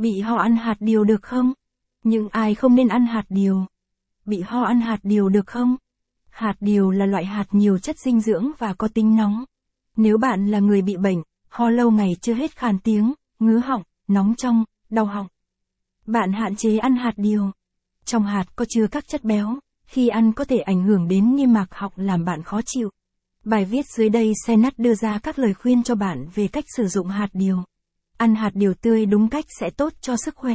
Bị ho ăn hạt điều được không? Nhưng ai không nên ăn hạt điều? Bị ho ăn hạt điều được không? Hạt điều là loại hạt nhiều chất dinh dưỡng và có tính nóng. Nếu bạn là người bị bệnh, ho lâu ngày chưa hết khàn tiếng, ngứa họng, nóng trong, đau họng. Bạn hạn chế ăn hạt điều. Trong hạt có chứa các chất béo, khi ăn có thể ảnh hưởng đến niêm mạc họng làm bạn khó chịu. Bài viết dưới đây Senat đưa ra các lời khuyên cho bạn về cách sử dụng hạt điều. Ăn hạt điều tươi đúng cách sẽ tốt cho sức khỏe.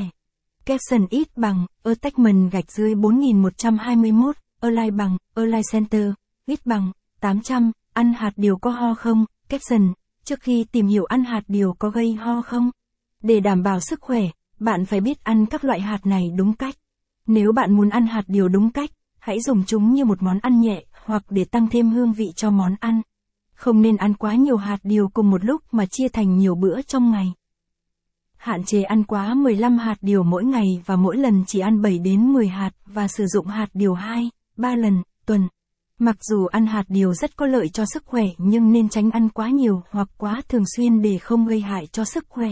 Capson ít bằng, attachment gạch dưới 4121, align bằng, align center, ít bằng, 800, ăn hạt điều có ho không, caption trước khi tìm hiểu ăn hạt điều có gây ho không. Để đảm bảo sức khỏe, bạn phải biết ăn các loại hạt này đúng cách. Nếu bạn muốn ăn hạt điều đúng cách, hãy dùng chúng như một món ăn nhẹ, hoặc để tăng thêm hương vị cho món ăn. Không nên ăn quá nhiều hạt điều cùng một lúc mà chia thành nhiều bữa trong ngày. Hạn chế ăn quá 15 hạt điều mỗi ngày và mỗi lần chỉ ăn 7 đến 10 hạt và sử dụng hạt điều 2, 3 lần, tuần. Mặc dù ăn hạt điều rất có lợi cho sức khỏe nhưng nên tránh ăn quá nhiều hoặc quá thường xuyên để không gây hại cho sức khỏe.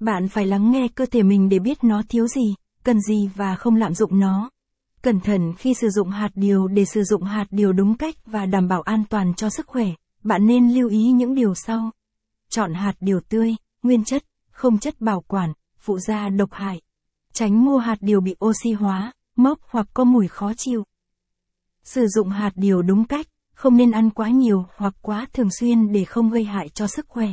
Bạn phải lắng nghe cơ thể mình để biết nó thiếu gì, cần gì và không lạm dụng nó. Cẩn thận khi sử dụng hạt điều để sử dụng hạt điều đúng cách và đảm bảo an toàn cho sức khỏe, bạn nên lưu ý những điều sau. Chọn hạt điều tươi, nguyên chất, không chất bảo quản, phụ gia độc hại. Tránh mua hạt điều bị oxy hóa, mốc hoặc có mùi khó chịu. Sử dụng hạt điều đúng cách, không nên ăn quá nhiều hoặc quá thường xuyên để không gây hại cho sức khỏe.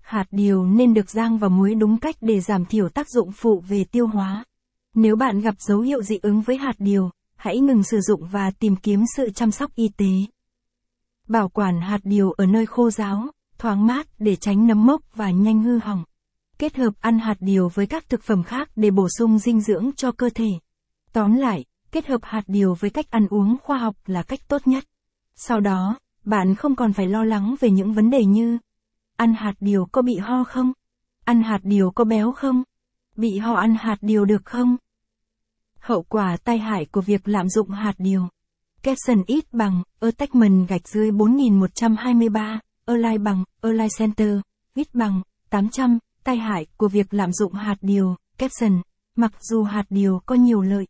Hạt điều nên được rang vào muối đúng cách để giảm thiểu tác dụng phụ về tiêu hóa. Nếu bạn gặp dấu hiệu dị ứng với hạt điều, hãy ngừng sử dụng và tìm kiếm sự chăm sóc y tế. Bảo quản hạt điều ở nơi khô ráo, thoáng mát để tránh nấm mốc và nhanh hư hỏng. Kết hợp ăn hạt điều với các thực phẩm khác để bổ sung dinh dưỡng cho cơ thể. Tóm lại, kết hợp hạt điều với cách ăn uống khoa học là cách tốt nhất. Sau đó, bạn không còn phải lo lắng về những vấn đề như ăn hạt điều có bị ho không? Ăn hạt điều có béo không? Bị ho ăn hạt điều được không? Hậu quả tai hại của việc lạm dụng hạt điều. Capson ít bằng, attachment gạch dưới 4123, align bằng, align center, ít bằng, 800, tai hại của việc lạm dụng hạt điều, capson. Mặc dù hạt điều có nhiều lợi,